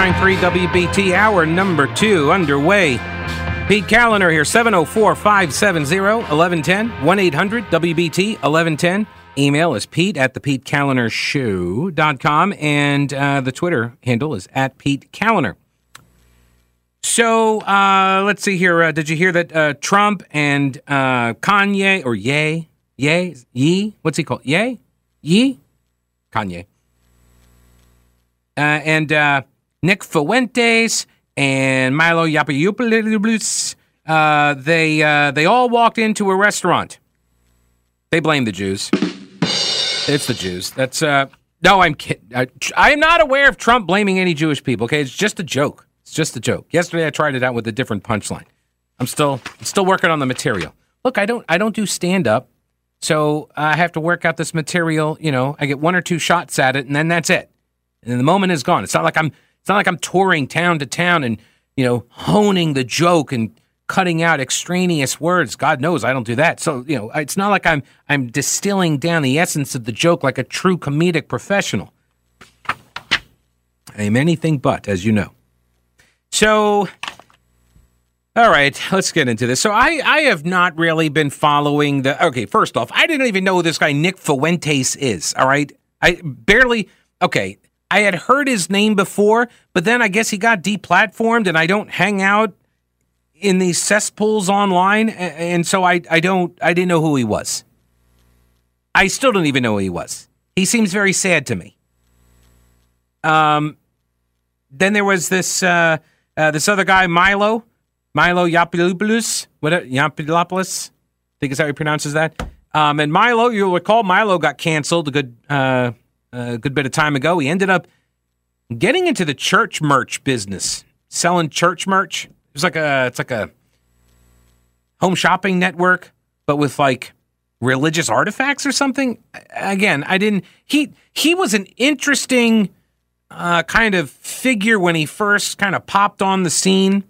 1110 99.3 WBT, hour number two underway. Pete Kaliner here, 704 570 1110 1 800 WBT 1110. Email is pete at the Pete Kaliner Show.com, and uh, the Twitter handle is at Pete Kaliner. So uh, let's see here. Uh, did you hear that uh, Trump and uh, Kanye, or Ye, Ye, Ye, what's he called? Ye? Ye? Kanye. Uh, and uh, Nick Fuentes and Milo Yiannopoulos, uh, they uh, they all walked into a restaurant. They blame the Jews. It's the Jews. That's uh, no, I'm kidding. I, am not aware of Trump blaming any Jewish people. Okay, it's just a joke. It's just a joke. Yesterday I tried it out with a different punchline. I'm still I'm still working on the material. Look, I don't I don't do stand up. So I have to work out this material, you know, I get one or two shots at it and then that's it. And the moment is gone. It's not like I'm it's not like I'm touring town to town and, you know, honing the joke and cutting out extraneous words. God knows I don't do that. So, you know, it's not like I'm I'm distilling down the essence of the joke like a true comedic professional. I am anything but, as you know. So all right, let's get into this. So I, I have not really been following the. Okay, first off, I didn't even know who this guy Nick Fuentes is. All right, I barely. Okay, I had heard his name before, but then I guess he got deplatformed, and I don't hang out in these cesspools online, and so I, I don't. I didn't know who he was. I still don't even know who he was. He seems very sad to me. Um, then there was this uh, uh this other guy Milo Milo Yiannopoulos, what Yiannopoulos, I think is how he pronounces that. Um, and Milo, you'll recall, Milo got canceled a good uh, a good bit of time ago. He ended up getting into the church merch business, selling church merch. It's like a it's like a home shopping network, but with like religious artifacts or something. Again, I didn't. He he was an interesting uh, kind of figure when he first kind of popped on the scene.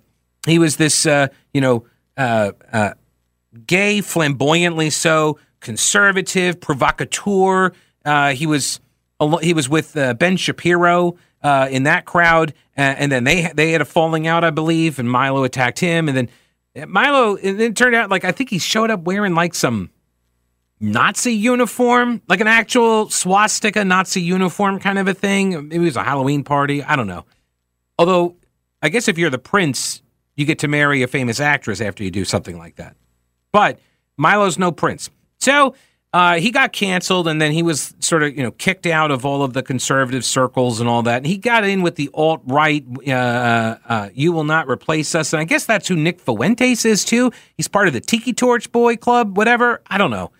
He was this, uh, you know, uh, uh, gay, flamboyantly so, conservative, provocateur. Uh, he was he was with uh, Ben Shapiro uh, in that crowd, and then they they had a falling out, I believe, and Milo attacked him, and then Milo. And it turned out like I think he showed up wearing like some Nazi uniform, like an actual swastika Nazi uniform kind of a thing. Maybe it was a Halloween party. I don't know. Although I guess if you're the prince, you get to marry a famous actress after you do something like that. But Milo's no prince. So uh, he got canceled and then he was sort of, you know, kicked out of all of the conservative circles and all that. And he got in with the alt right, uh, uh, uh, you will not replace us. And I guess that's who Nick Fuentes is too. He's part of the Tiki Torch Boy Club, whatever. I don't know.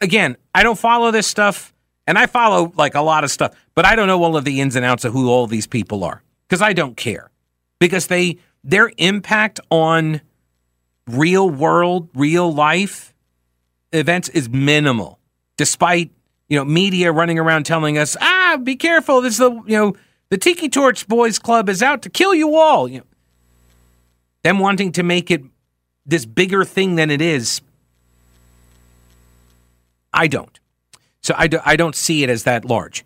Again, I don't follow this stuff and I follow like a lot of stuff, but I don't know all of the ins and outs of who all these people are because I don't care because they their impact on real world, real life events is minimal, despite you know media running around telling us, ah, be careful. This is the you know the Tiki Torch Boys Club is out to kill you all. You know, them wanting to make it this bigger thing than it is. I don't. So I, do, I don't see it as that large.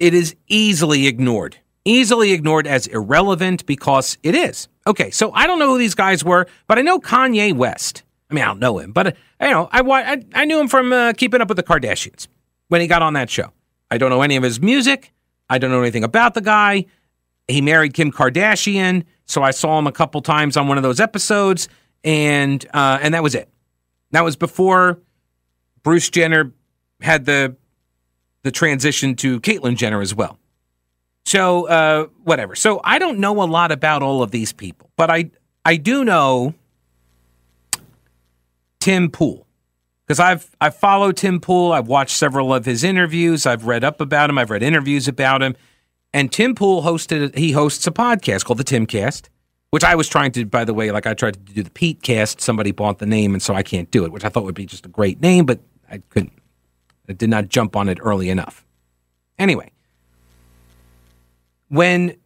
It is easily ignored easily ignored as irrelevant because it is. Okay, so I don't know who these guys were, but I know Kanye West. I mean, I don't know him, but uh, you know, I, I, I knew him from uh, Keeping Up with the Kardashians when he got on that show. I don't know any of his music. I don't know anything about the guy. He married Kim Kardashian, so I saw him a couple times on one of those episodes, and uh, and that was it. That was before Bruce Jenner had the the transition to Caitlyn Jenner as well. So uh, whatever. So I don't know a lot about all of these people, but I I do know Tim Pool because I've I've followed Tim Pool. I've watched several of his interviews. I've read up about him. I've read interviews about him. And Tim Pool hosted he hosts a podcast called the Timcast, which I was trying to. By the way, like I tried to do the Pete Cast. Somebody bought the name, and so I can't do it, which I thought would be just a great name, but I couldn't. I did not jump on it early enough. Anyway, when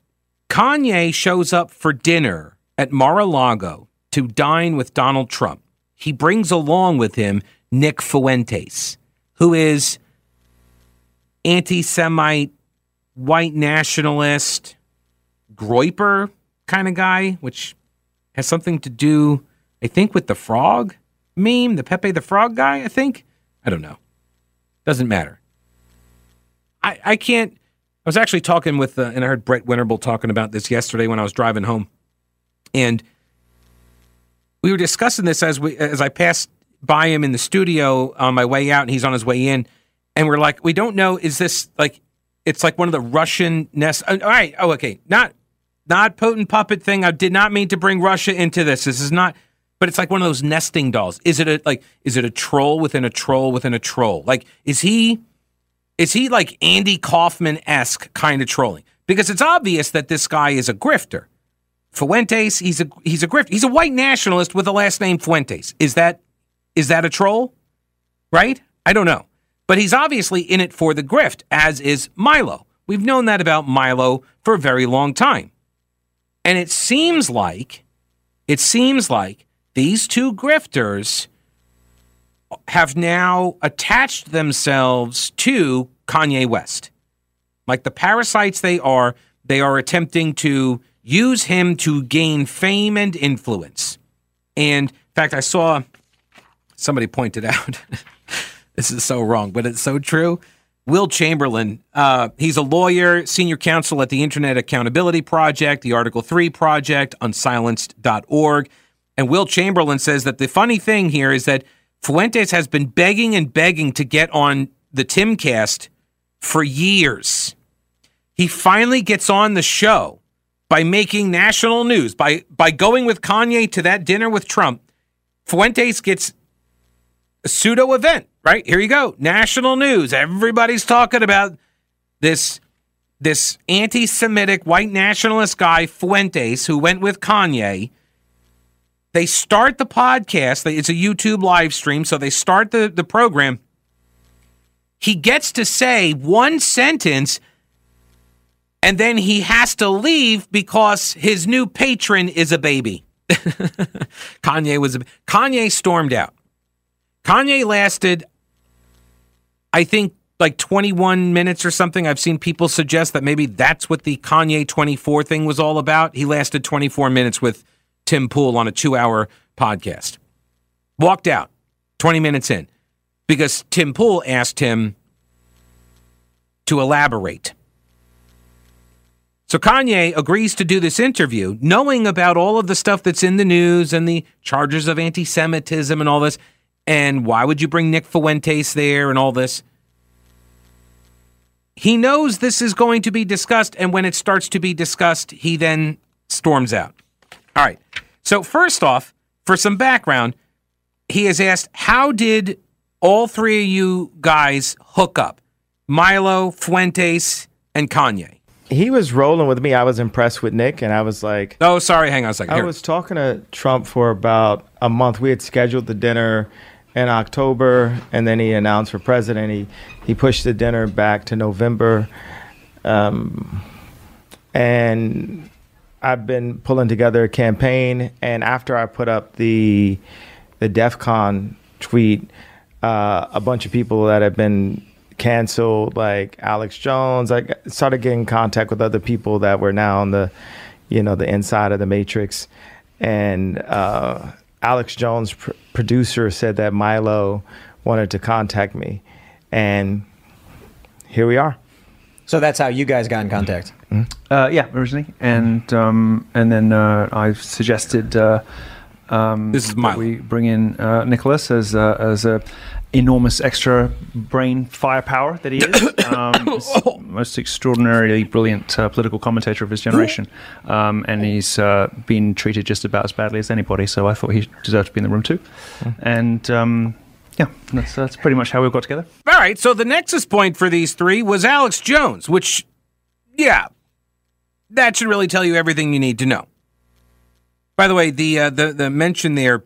Kanye shows up for dinner at Mar a Lago to dine with Donald Trump, he brings along with him Nick Fuentes, who is anti Semite, white nationalist, groyper kind of guy, which has something to do, I think, with the frog meme, the Pepe the Frog guy, I think. I don't know. Doesn't matter. I, I can't. I was actually talking with, uh, and I heard Brett Winterble talking about this yesterday when I was driving home. And we were discussing this as we as I passed by him in the studio on my way out, and he's on his way in, and we're like, we don't know. Is this like? It's like one of the Russian nest. Uh, all right. Oh, okay. Not not Putin puppet thing. I did not mean to bring Russia into this. This is not. But it's like one of those nesting dolls. Is it a like? Is it a troll within a troll within a troll? Like, is he? Is he like Andy Kaufman esque kind of trolling? Because it's obvious that this guy is a grifter. Fuentes, he's a he's a grift. He's a white nationalist with the last name Fuentes. Is that is that a troll? Right? I don't know. But he's obviously in it for the grift, as is Milo. We've known that about Milo for a very long time. And it seems like it seems like these two grifters have now attached themselves to Kanye West. Like the parasites they are, they are attempting to use him to gain fame and influence. And in fact, I saw somebody pointed out this is so wrong, but it's so true. Will Chamberlain, uh, he's a lawyer, senior counsel at the Internet Accountability Project, the Article 3 Project, unsilenced.org. And Will Chamberlain says that the funny thing here is that Fuentes has been begging and begging to get on the Timcast for years. He finally gets on the show by making national news, by, by going with Kanye to that dinner with Trump. Fuentes gets a pseudo event, right? Here you go. National news. Everybody's talking about this this anti-Semitic white nationalist guy Fuentes who went with Kanye. They start the podcast. It's a YouTube live stream, so they start the, the program. He gets to say one sentence and then he has to leave because his new patron is a baby. Kanye was a, Kanye stormed out. Kanye lasted, I think, like 21 minutes or something. I've seen people suggest that maybe that's what the Kanye 24 thing was all about. He lasted 24 minutes with Tim Pool on a two hour podcast. Walked out 20 minutes in because Tim Pool asked him to elaborate. So Kanye agrees to do this interview, knowing about all of the stuff that's in the news and the charges of anti Semitism and all this. And why would you bring Nick Fuentes there and all this? He knows this is going to be discussed, and when it starts to be discussed, he then storms out. All right. So, first off, for some background, he has asked, How did all three of you guys hook up? Milo, Fuentes, and Kanye. He was rolling with me. I was impressed with Nick, and I was like, Oh, sorry. Hang on a second. I was talking to Trump for about a month. We had scheduled the dinner in October, and then he announced for president. He he pushed the dinner back to November, um, and I've been pulling together a campaign. And after I put up the the DEF CON tweet, uh, a bunch of people that have been canceled, like Alex Jones, I started getting in contact with other people that were now on the, you know, the inside of the matrix. And uh, Alex Jones, pr- producer, said that Milo wanted to contact me, and here we are. So that's how you guys got in contact. Uh, yeah, originally, and um, and then uh, I suggested uh, um, This is that Milo. we bring in uh, Nicholas as uh, as a enormous extra brain firepower that he is. Um, most extraordinarily brilliant uh, political commentator of his generation, um, and he's uh, been treated just about as badly as anybody. So I thought he deserved to be in the room too, and. Um, yeah, that's, that's pretty much how we got together. All right. So the nexus point for these three was Alex Jones, which, yeah, that should really tell you everything you need to know. By the way, the uh, the the mention there,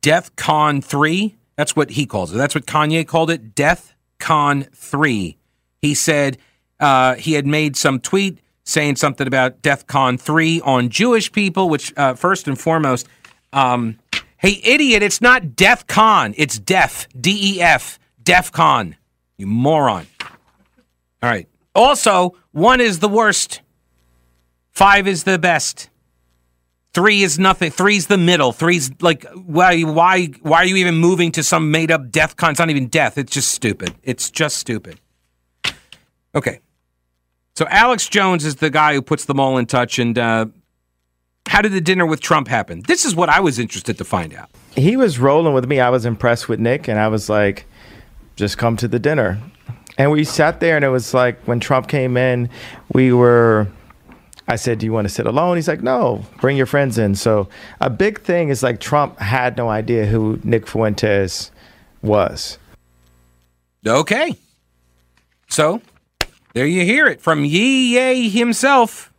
Death Con three. That's what he calls it. That's what Kanye called it. Death Con three. He said uh, he had made some tweet saying something about Death Con three on Jewish people. Which uh, first and foremost, um, hey idiot, it's not Death Con. It's Def D E F Def Con. You moron. All right. Also, one is the worst Five is the best. Three is nothing. Three's the middle. Three's like why why why are you even moving to some made up death con? It's not even death. It's just stupid. It's just stupid. Okay. So Alex Jones is the guy who puts them all in touch. And uh, how did the dinner with Trump happen? This is what I was interested to find out. He was rolling with me. I was impressed with Nick, and I was like, just come to the dinner. And we sat there, and it was like when Trump came in, we were I said, Do you want to sit alone? He's like, No, bring your friends in. So a big thing is like Trump had no idea who Nick Fuentes was. Okay. So there you hear it from Yee Ye himself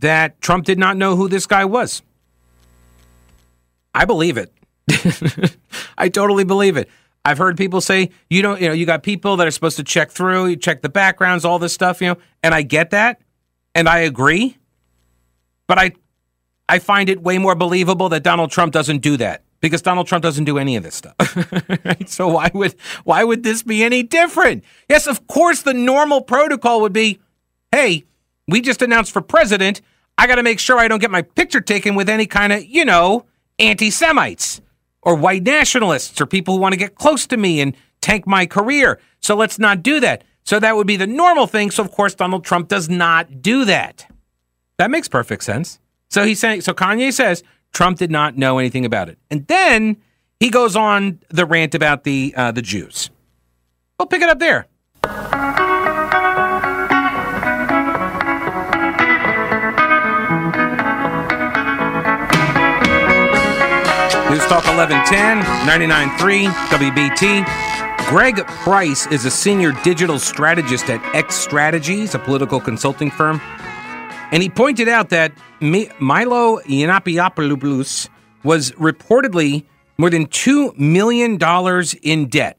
that Trump did not know who this guy was. I believe it. I totally believe it. I've heard people say, you don't, you know, you got people that are supposed to check through, you check the backgrounds, all this stuff, you know, and I get that and I agree. But I I find it way more believable that Donald Trump doesn't do that because Donald Trump doesn't do any of this stuff. right? So why would why would this be any different? Yes, of course the normal protocol would be, "Hey, we just announced for president, I got to make sure I don't get my picture taken with any kind of, you know, anti-Semites or white nationalists or people who want to get close to me and tank my career. So let's not do that." So that would be the normal thing. So of course Donald Trump does not do that. That makes perfect sense. So he's saying so Kanye says Trump did not know anything about it. And then he goes on the rant about the uh, the Jews. We'll pick it up there. News Talk 1110, 99.3, WBT. Greg Price is a senior digital strategist at X Strategies, a political consulting firm. And he pointed out that Milo Yiannopoulos was reportedly more than $2 million in debt.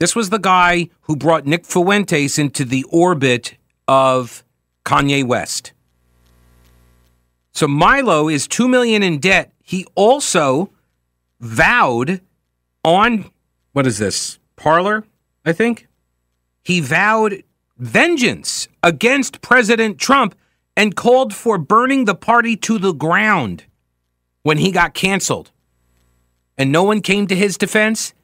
This was the guy who brought Nick Fuentes into the orbit of Kanye West. So Milo is 2 million in debt. He also vowed on what is this? Parler, I think, he vowed vengeance against President Trump and called for burning the party to the ground when he got canceled. And no one came to his defense.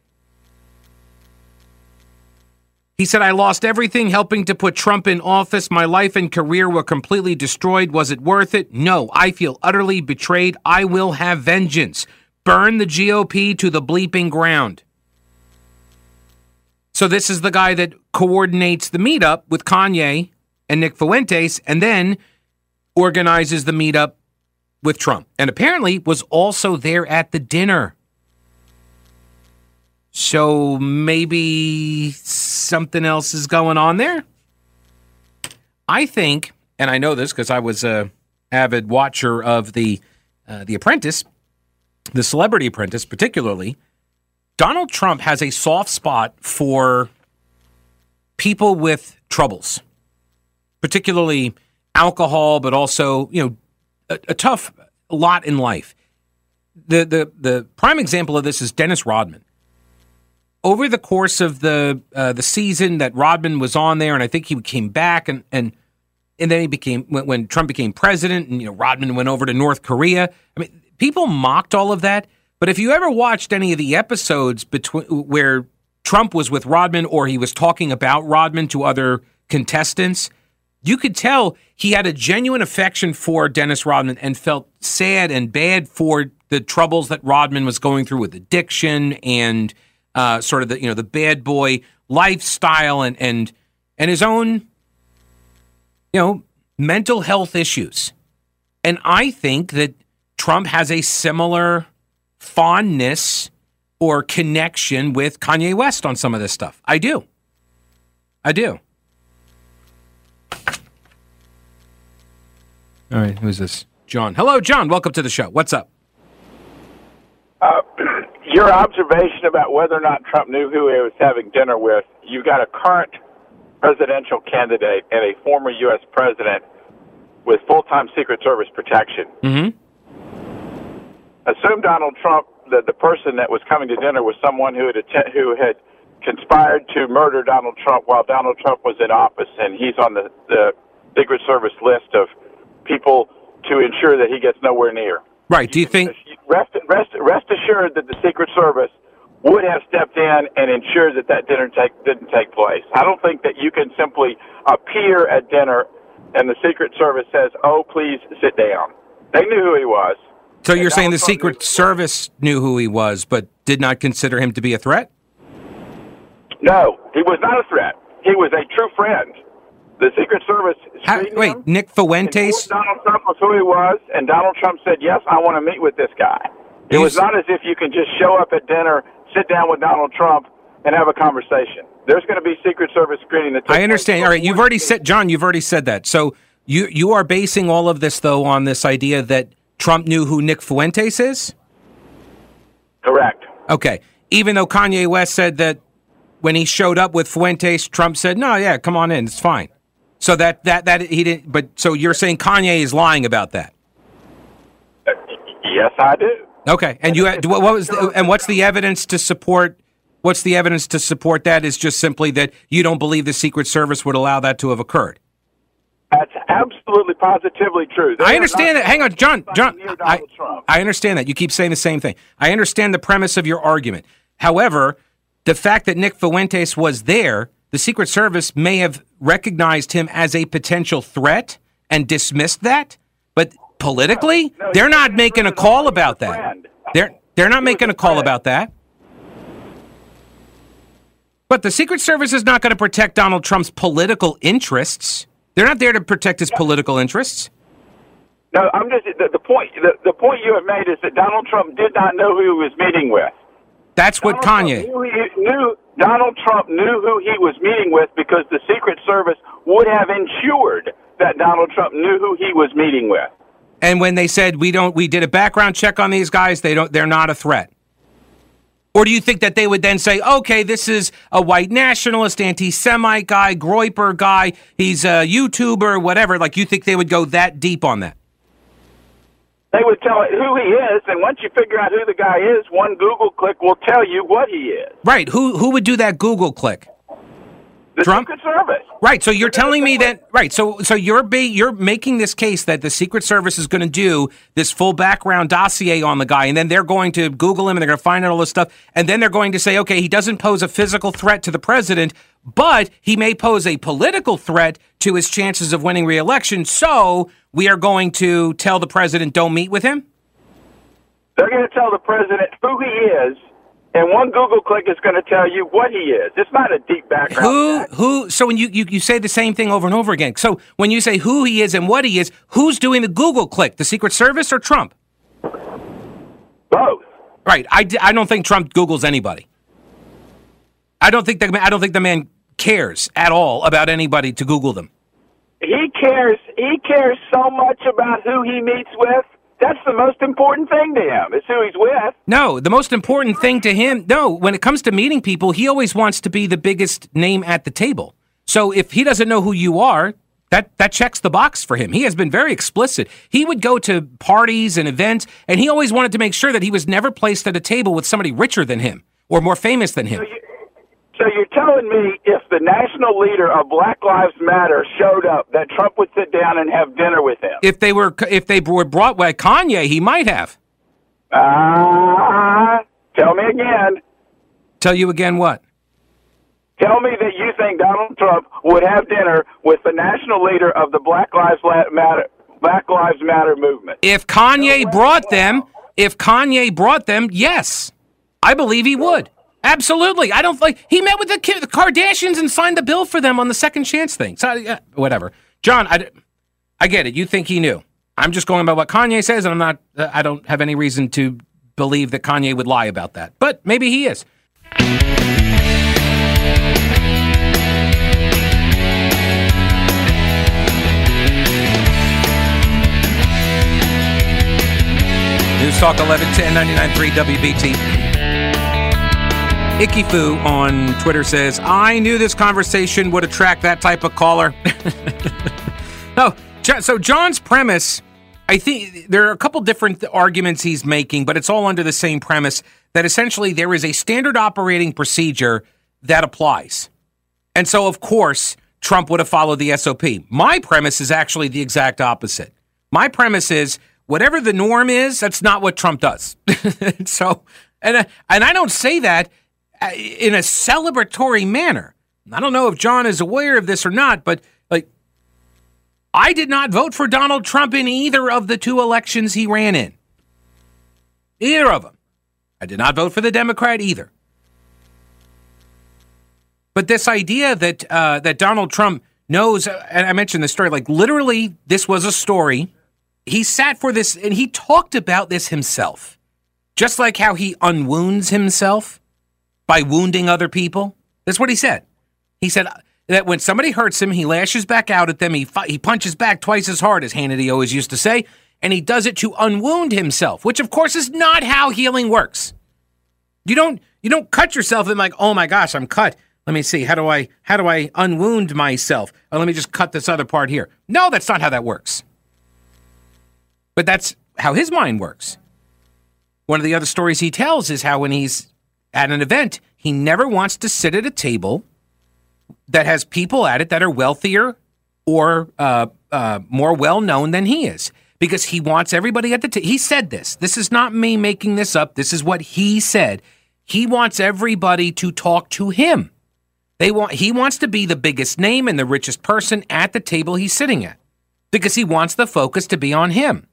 He said, I lost everything helping to put Trump in office. My life and career were completely destroyed. Was it worth it? No. I feel utterly betrayed. I will have vengeance. Burn the GOP to the bleeping ground. So this is the guy that coordinates the meetup with Kanye and Nick Fuentes and then organizes the meetup with Trump. And apparently was also there at the dinner. So maybe something else is going on there. I think, and I know this because I was a avid watcher of the uh, the Apprentice, the Celebrity Apprentice, particularly. Donald Trump has a soft spot for people with troubles, particularly alcohol, but also, you know, a, a tough lot in life. The, the, the prime example of this is Dennis Rodman. Over the course of the uh, the season that Rodman was on there, and I think he came back, and and and then he became when, when Trump became president, and you know Rodman went over to North Korea. I mean, people mocked all of that. But if you ever watched any of the episodes between where Trump was with Rodman or he was talking about Rodman to other contestants, you could tell he had a genuine affection for Dennis Rodman and felt sad and bad for the troubles that Rodman was going through with addiction and uh, sort of the you know the bad boy lifestyle and and and his own you know mental health issues. And I think that Trump has a similar fondness or connection with Kanye West on some of this stuff. I do. I do. All right, who's this? John. Hello, John. Welcome to the show. What's up? Uh, your observation about whether or not Trump knew who he was having dinner with, You've got a current presidential candidate and a former U.S. president with full time Secret Service protection. Mm-hmm assume Donald Trump that the person that was coming to dinner was someone who had att- who had conspired to murder Donald Trump while Donald Trump was in office, and he's on the, the Secret Service list of people to ensure that he gets nowhere near. Right. Do you think? Rest, rest, rest assured that the Secret Service would have stepped in and ensured that that dinner take, didn't take place. I don't think that you can simply appear at dinner and the Secret Service says, "Oh, please sit down." They knew who he was. So you're saying the Secret knew- Service knew who he was, but did not consider him to be a threat? No, he was not a threat. He was a true friend. The Secret Service How, wait, him, Nick Fuentes. Donald Trump was who he was, and Donald Trump said, "Yes, I want to meet with this guy." It You was not as if you can just show up at dinner, sit down with Donald Trump, and have a conversation. There's going to be Secret Service screening. That I understand. All right, you've already said, John. You've already said that. So you you are basing all of this though on this idea that Trump knew who Nick Fuentes is. Correct. Okay, even though Kanye West said that when he showed up with Fuentes, Trump said, "No, yeah, come on in, it's fine." So that that that he didn't. But so you're saying Kanye is lying about that? Yes, I do. Okay, and you had- what was the, and what's the evidence to support? What's the evidence to support that? Is just simply that you don't believe the Secret Service would allow that to have occurred. That's absolutely positively true. They I understand that. Hang on, John. John, I, I understand that. You keep saying the same thing. I understand the premise of your argument. However, the fact that Nick Fuentes was there, the Secret Service may have recognized him as a potential threat and dismissed that. But politically, No, they're not making a call about that. friend. They're they're not He making a a call friend. about that. But the Secret Service is not going to protect Donald Trump's political interests. They're not there to protect his political interests. No, I'm just the, the point. The, the point you have made is that Donald Trump did not know who he was meeting with. That's what Donald Kanye. Trump knew, he, knew Donald Trump knew who he was meeting with because the Secret Service would have ensured that Donald Trump knew who he was meeting with. And when they said we don't, we did a background check on these guys. They don't. They're not a threat. Or do you think that they would then say, okay, this is a white nationalist, anti-Semite guy, Groyper guy. He's a YouTuber, whatever. Like you think they would go that deep on that? They would tell it who he is, and once you figure out who the guy is, one Google click will tell you what he is. Right? Who who would do that Google click? The Trump? Secret Service. Right. So you're telling me that right. So so you're be, you're making this case that the Secret Service is going to do this full background dossier on the guy, and then they're going to Google him and they're going to find out all this stuff, and then they're going to say, okay, he doesn't pose a physical threat to the president, but he may pose a political threat to his chances of winning re-election. So we are going to tell the president, don't meet with him. They're going to tell the president who he is, and one Google click is going to tell you what he is. It's not a deep background. Who who? So when you, you you say the same thing over and over again. So when you say who he is and what he is, who's doing the Google click? The Secret Service or Trump? Both. Right. I, I don't think Trump Googles anybody. I don't think the I don't think the man cares at all about anybody to Google them. He cares. He cares so much about who he meets with. That's the most important thing to him. Is who he's with. No, the most important thing to him, no, when it comes to meeting people, he always wants to be the biggest name at the table. So if he doesn't know who you are, that that checks the box for him. He has been very explicit. He would go to parties and events, and he always wanted to make sure that he was never placed at a table with somebody richer than him or more famous than him. So you're telling me if the national leader of Black Lives Matter showed up, that Trump would sit down and have dinner with him? If they were if they were brought by Kanye, he might have. Ah, tell me again. Tell you again what? Tell me that you think Donald Trump would have dinner with the national leader of the Black Lives Matter Black Lives Matter movement. If Kanye brought them, if Kanye brought them, yes, I believe he would. Absolutely. I don't like he met with the, the Kardashians and signed the bill for them on the second chance thing. So yeah, whatever. John, I, I get it. You think he knew. I'm just going by what Kanye says, and I'm not. Uh, I don't have any reason to believe that Kanye would lie about that. But maybe he is. News Talk 1110 99.3 WBT. Icky Foo on Twitter says, I knew this conversation would attract that type of caller. no, so John's premise, I think there are a couple different arguments he's making, but it's all under the same premise that essentially there is a standard operating procedure that applies. And so, of course, Trump would have followed the SOP. My premise is actually the exact opposite. My premise is whatever the norm is, that's not what Trump does. so, and uh, and I don't say that in a celebratory manner. I don't know if John is aware of this or not, but like I did not vote for Donald Trump in either of the two elections he ran in. Either of them. I did not vote for the Democrat either. But this idea that uh, that Donald Trump knows, and I mentioned this story, like literally, this was a story. He sat for this and he talked about this himself, just like how he unwounds himself by wounding other people. That's what he said. He said that when somebody hurts him, he lashes back out at them. He he punches back twice as hard, as Hannity always used to say, and he does it to unwound himself, which of course is not how healing works. You don't you don't cut yourself and like, oh my gosh, I'm cut. Let me see. How do I how do I unwound myself? Oh, let me just cut this other part here. No, that's not how that works. But that's how his mind works. One of the other stories he tells is how when he's at an event, he never wants to sit at a table that has people at it that are wealthier or uh, uh, more well known than he is because he wants everybody at the table. He said this. This is not me making this up. This is what he said. He wants everybody to talk to him. They want he wants to be the biggest name and the richest person at the table he's sitting at because he wants the focus to be on him.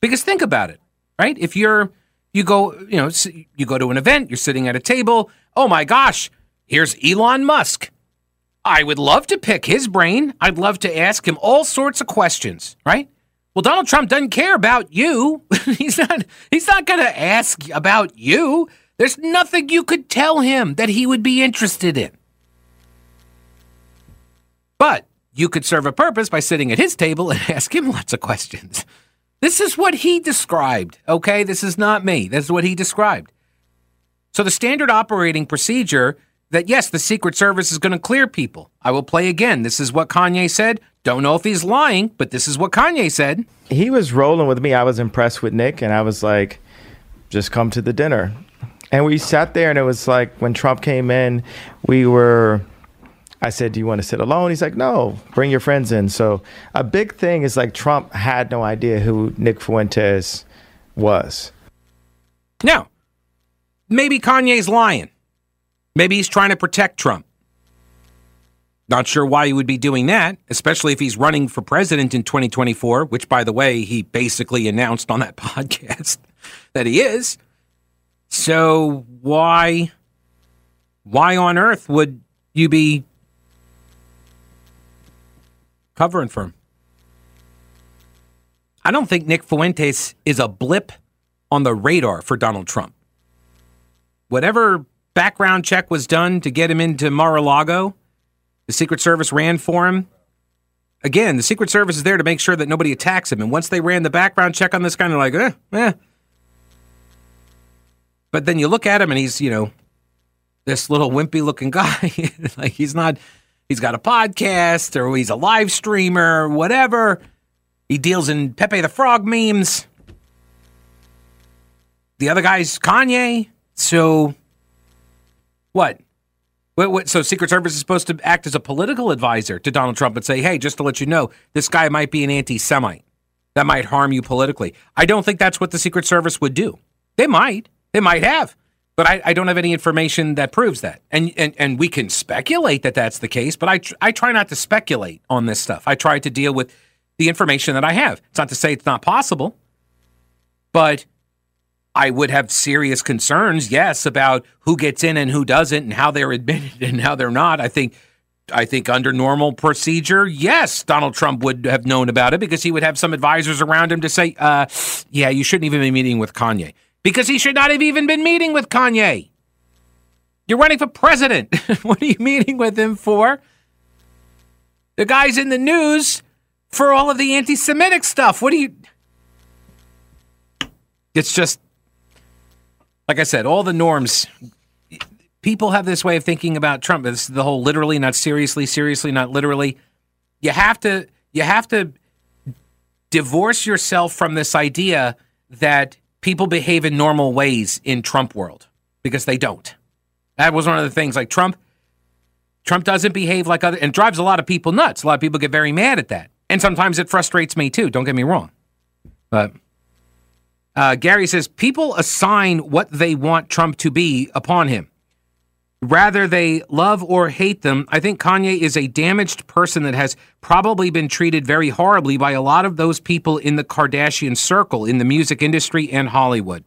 Because think about it, right? If you're you go, you know, you go to an event, you're sitting at a table, oh my gosh, here's Elon Musk. I would love to pick his brain. I'd love to ask him all sorts of questions, right? Well, Donald Trump doesn't care about you. he's not he's not going to ask about you. There's nothing you could tell him that he would be interested in. But you could serve a purpose by sitting at his table and ask him lots of questions. This is what he described, okay? This is not me. This is what he described. So the standard operating procedure that yes, the Secret Service is going to clear people. I will play again. This is what Kanye said. Don't know if he's lying, but this is what Kanye said. He was rolling with me. I was impressed with Nick, and I was like, just come to the dinner. And we sat there, and it was like when Trump came in, we were I said, Do you want to sit alone? He's like, No, bring your friends in. So a big thing is like Trump had no idea who Nick Fuentes was. Now, maybe Kanye's lying. Maybe he's trying to protect Trump. Not sure why he would be doing that, especially if he's running for president in 2024, which, by the way, he basically announced on that podcast that he is. So why, why on earth would you be covering for him. I don't think Nick Fuentes is a blip on the radar for Donald Trump. Whatever background check was done to get him into Mar a Lago, the Secret Service ran for him. Again, the Secret Service is there to make sure that nobody attacks him. And once they ran the background check on this guy, they're like, eh, eh. But then you look at him and he's, you know, this little wimpy looking guy. like he's not He's got a podcast or he's a live streamer, whatever. He deals in Pepe the Frog memes. The other guy's Kanye. So, what? What, what? So, Secret Service is supposed to act as a political advisor to Donald Trump and say, hey, just to let you know, this guy might be an anti Semite. That might harm you politically. I don't think that's what the Secret Service would do. They might. They might have. But I, I, don't have any information that proves that. And, and and we can speculate that that's the case, but I, tr- I try not to speculate on this stuff. I try to deal with the information that I have. It's not to say it's not possible, but I would have serious concerns, yes, about who gets in and who doesn't and how they're admitted and how they're not. I think I think under normal procedure, yes, Donald Trump would have known about it because he would have some advisors around him to say, uh, yeah, you shouldn't even be meeting with Kanye because he should not have even been meeting with Kanye. You're running for president. what are you meeting with him for? The guy's in the news for all of the anti Semitic stuff. What do you. It's just, like I said, all the norms. People have this way of thinking about Trump. Is the whole literally, not seriously, seriously, not literally. You have to, you have to divorce yourself from this idea that people behave in normal ways in Trump world because they don't. That was one of the things like Trump Trump doesn't behave like other and drives a lot of people nuts. A lot of people get very mad at that. And sometimes it frustrates me too, don't get me wrong. But uh, Gary says people assign what they want Trump to be upon him. Rather they love or hate them, I think Kanye is a damaged person that has probably been treated very horribly by a lot of those people in the Kardashian circle in the music industry and Hollywood.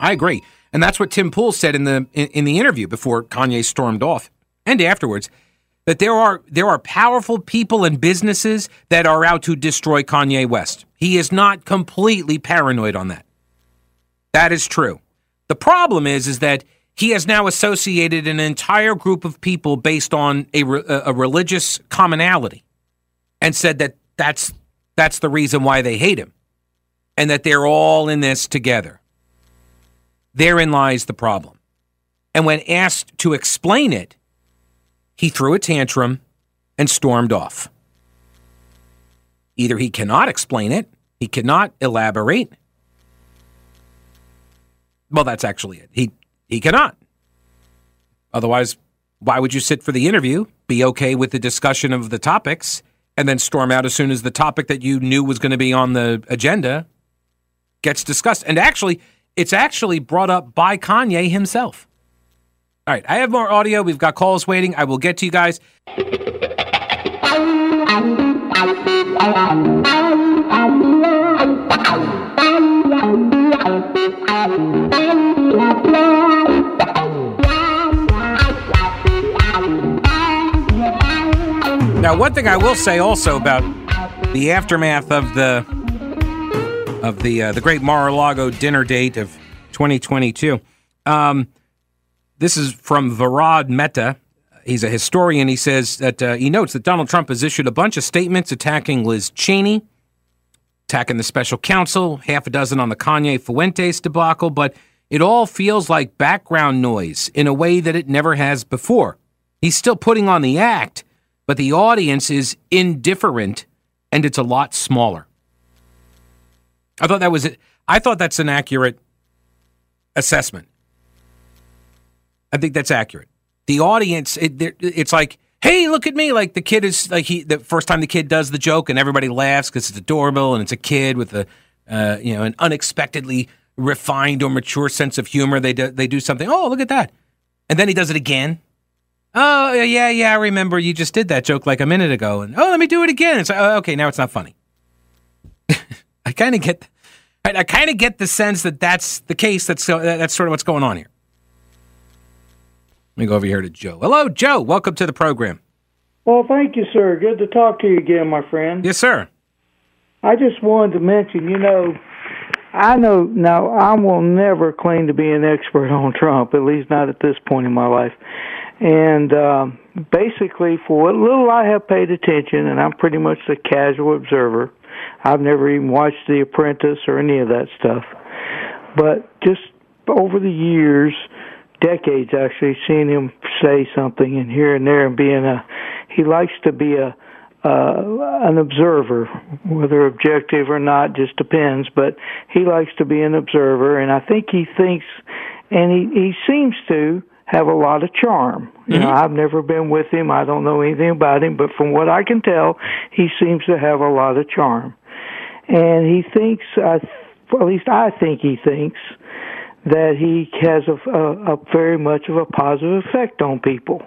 I agree. And that's what Tim Pool said in the in, in the interview before Kanye stormed off and afterwards that there are there are powerful people and businesses that are out to destroy Kanye West. He is not completely paranoid on that. That is true. The problem is is that he has now associated an entire group of people based on a, a religious commonality and said that that's that's the reason why they hate him and that they're all in this together. Therein lies the problem. And when asked to explain it, he threw a tantrum and stormed off. Either he cannot explain it, he cannot elaborate. Well, that's actually it. He he cannot. Otherwise, why would you sit for the interview, be okay with the discussion of the topics, and then storm out as soon as the topic that you knew was going to be on the agenda gets discussed? And actually, it's actually brought up by Kanye himself. All right, I have more audio. We've got calls waiting. I will get to you guys. Now, one thing I will say also about the aftermath of the of the uh, the great Mar-a-Lago dinner date of 2022. Um, this is from Varad Mehta. He's a historian. He says that uh, he notes that Donald Trump has issued a bunch of statements attacking Liz Cheney, attacking the special counsel, half a dozen on the Kanye Fuentes debacle, but it all feels like background noise in a way that it never has before. He's still putting on the act, but the audience is indifferent and it's a lot smaller. I thought that was I thought that's an accurate assessment. I think that's accurate. The audience, it, it's like, hey, look at me! Like the kid is like he the first time the kid does the joke and everybody laughs because it's adorable and it's a kid with a uh, you know an unexpectedly refined or mature sense of humor. They do, they do something. Oh, look at that! And then he does it again. Oh yeah, yeah, I remember you just did that joke like a minute ago. And oh, let me do it again. It's like, oh, okay, now it's not funny. I kind of get, I, I kind of get the sense that that's the case. That's that's sort of what's going on here. Let me go over here to Joe. Hello, Joe. Welcome to the program. Well, thank you, sir. Good to talk to you again, my friend. Yes, sir. I just wanted to mention, you know, I know now I will never claim to be an expert on Trump, at least not at this point in my life. And um, basically, for what little I have paid attention, and I'm pretty much a casual observer, I've never even watched The Apprentice or any of that stuff. But just over the years, decades actually seeing him say something and here and there and being a he likes to be a uh, an observer, whether objective or not, just depends. But he likes to be an observer, and I think he thinks, and he he seems to have a lot of charm. Mm-hmm. You know, mm-hmm. I've never been with him; I don't know anything about him, but from what I can tell, he seems to have a lot of charm, and he thinks, uh, well, at least I think he thinks that he has a, a, a very much of a positive effect on people.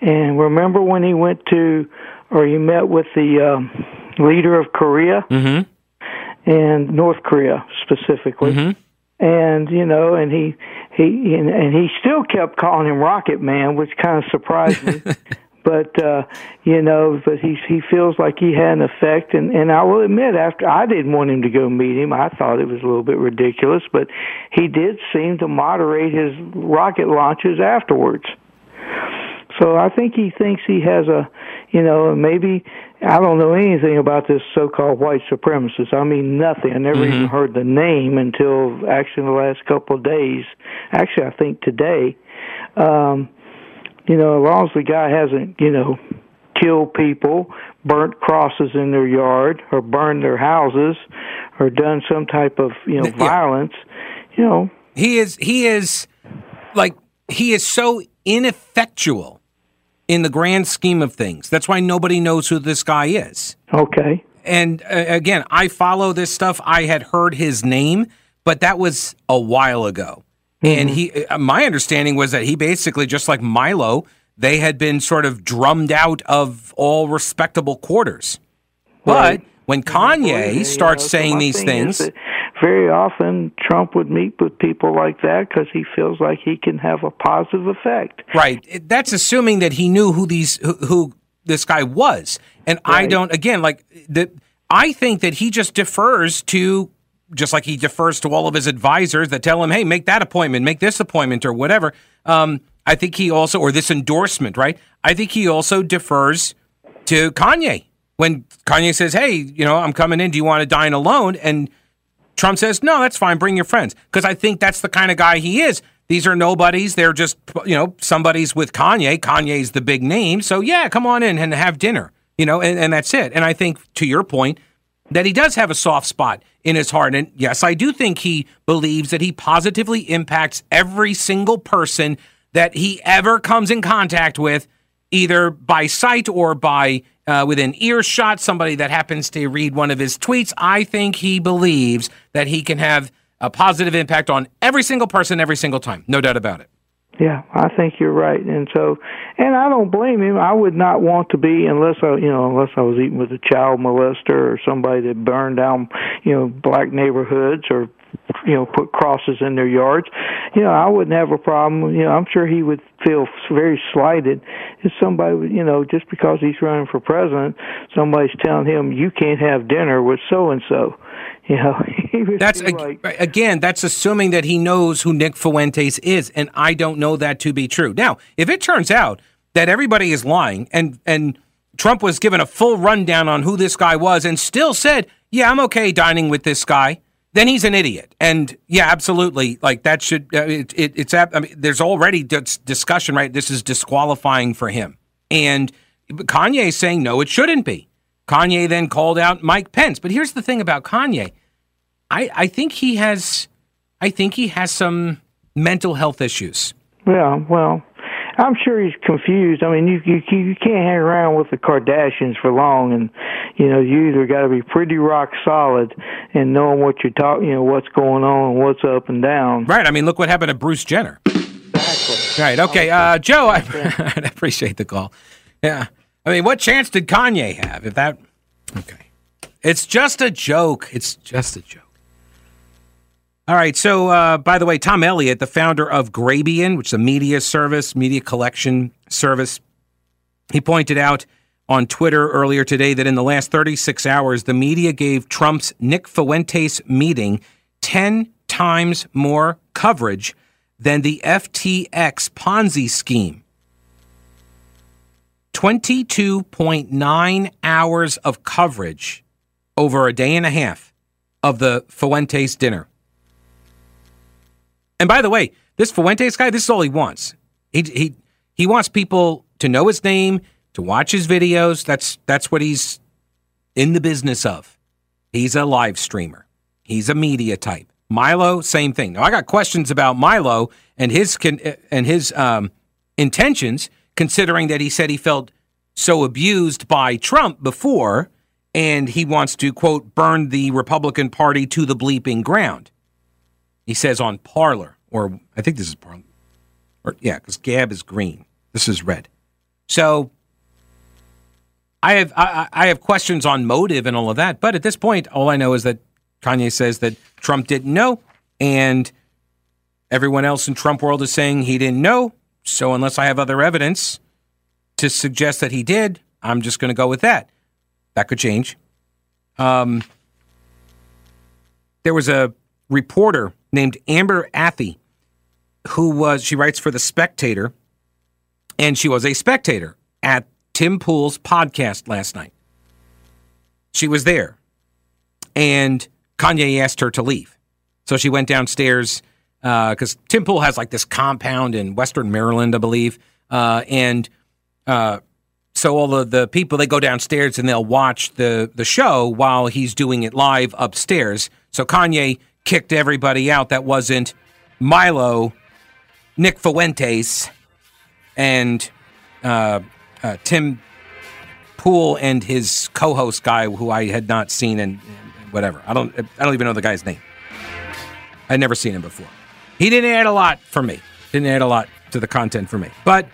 And remember when he went to, or he met with the um, leader of Korea mm-hmm. and North Korea specifically. Mm-hmm. And you know, and he he and, and he still kept calling him Rocket Man, which kind of surprised me. but uh you know but he he feels like he had an effect. And and I will admit after I didn't want him to go meet him. I thought it was a little bit ridiculous but he did seem to moderate his rocket launches afterwards. So I think he thinks he has a you know maybe I don't know anything about this so-called white supremacist. I mean nothing. I never mm-hmm. even heard the name until actually the last couple of days. Actually, I think today. Um you know, as long as the guy hasn't, you know, killed people, burnt crosses in their yard, or burned their houses, or done some type of, you know, violence, you know. He is he is like he is so ineffectual in the grand scheme of things. That's why nobody knows who this guy is. Okay. and uh, again, I follow this stuff. I had heard his name, but that was a while ago. And he, uh, my understanding was that he basically, just like Milo, they had been sort of drummed out of all respectable quarters. But when Kanye you starts so saying these thing things, very often Trump would meet with people like that because he feels like he can have a positive effect. Right. That's assuming that he knew who these who, who this guy was. And I don't again like the I think that he just defers to just like he defers to all of his advisors that tell him, "Hey, make that appointment, make this appointment or whatever." Um I think he also or this endorsement, right? I think he also defers to Kanye. When Kanye says, "Hey, you know, I'm coming in, do you want to dine alone?" and Trump says, no, that's fine. Bring your friends. Because I think that's the kind of guy he is. These are nobodies. They're just, you know, somebody's with Kanye. Kanye's the big name. So, yeah, come on in and have dinner, you know, and, and that's it. And I think, to your point, that he does have a soft spot in his heart. And yes, I do think he believes that he positively impacts every single person that he ever comes in contact with, either by sight or by uh, within earshot, somebody that happens to read one of his tweets. I think he believes that he can have a positive impact on every single person every single time. No doubt about it. Yeah, I think you're right, and so, and I don't blame him. I would not want to be unless I, you know, unless I was eating with a child molester or somebody that burned down, you know, black neighborhoods or, you know, put crosses in their yards. You know, I wouldn't have a problem. You know, I'm sure he would feel very slighted if somebody, you know, just because he's running for president, somebody's telling him you can't have dinner with so and so. You know, he would That's ag- like, again, that's assuming that he knows who Nick Fuentes is, and I don't know that to be true. Now, if it turns out that everybody is lying and and Trump was given a full rundown on who this guy was and still said, "Yeah, I'm okay dining with this guy," then he's an idiot. And yeah, absolutely, like that should uh, it, it, it's I mean, there's already dis- discussion, right? This is disqualifying for him, and Kanye is saying no, it shouldn't be. Kanye then called out Mike Pence, but here's the thing about Kanye. I, I think he has I think he has some mental health issues. Yeah, well, I'm sure he's confused. I mean, you you you can't hang around with the Kardashians for long, and you know you either got to be pretty rock solid and knowing what you're talking, you know what's going on and what's up and down. Right. I mean, look what happened to Bruce Jenner. Exactly. Right. Okay. Uh, Joe, I, I appreciate the call. Yeah. I mean, what chance did Kanye have if that? Okay. It's just a joke. It's just a joke. All right. So, uh, by the way, Tom Elliott, the founder of Grabien, which is a media service, media collection service, he pointed out on Twitter earlier today that in the last 36 hours, the media gave Trump's Nick Fuentes meeting 10 times more coverage than the FTX Ponzi scheme. 22.9 hours of coverage over a day and a half of the Fuentes dinner. And by the way, this Fuentes guy, this is all he wants. He he he wants people to know his name, to watch his videos. That's that's what he's in the business of. He's a live streamer. He's a media type. Milo, same thing. Now I got questions about Milo and his and his um, intentions, considering that he said he felt so abused by Trump before, and he wants to quote burn the Republican Party to the bleeping ground. He says on Parler, or I think this is Parler, or yeah, because Gab is green. This is red. So I have I, I have questions on motive and all of that, but at this point, all I know is that Kanye says that Trump didn't know, and everyone else in Trump world is saying he didn't know. So unless I have other evidence to suggest that he did, I'm just going to go with that. That could change. Um, there was a reporter named Amber Athey who was she writes for the Spectator, and she was a spectator at Tim Pool's podcast last night. She was there, and Kanye asked her to leave, so she went downstairs because Tim Pool has like this compound in Western Maryland, I believe, uh, and uh, so all of the people they go downstairs and they'll watch the the show while he's doing it live upstairs. So Kanye kicked everybody out that wasn't Milo, Nick Fuentes, and uh, uh, Tim Pool and his co-host guy, who I had not seen in whatever. I don't. I don't even know the guy's name. I'd never seen him before. He didn't add a lot for me. Didn't add a lot to the content for me. But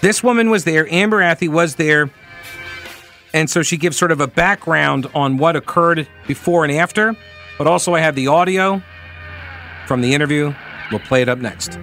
this woman was there. Amber Athey was there. And so she gives sort of a background on what occurred before and after. But also, I have the audio from the interview. We'll play it up next.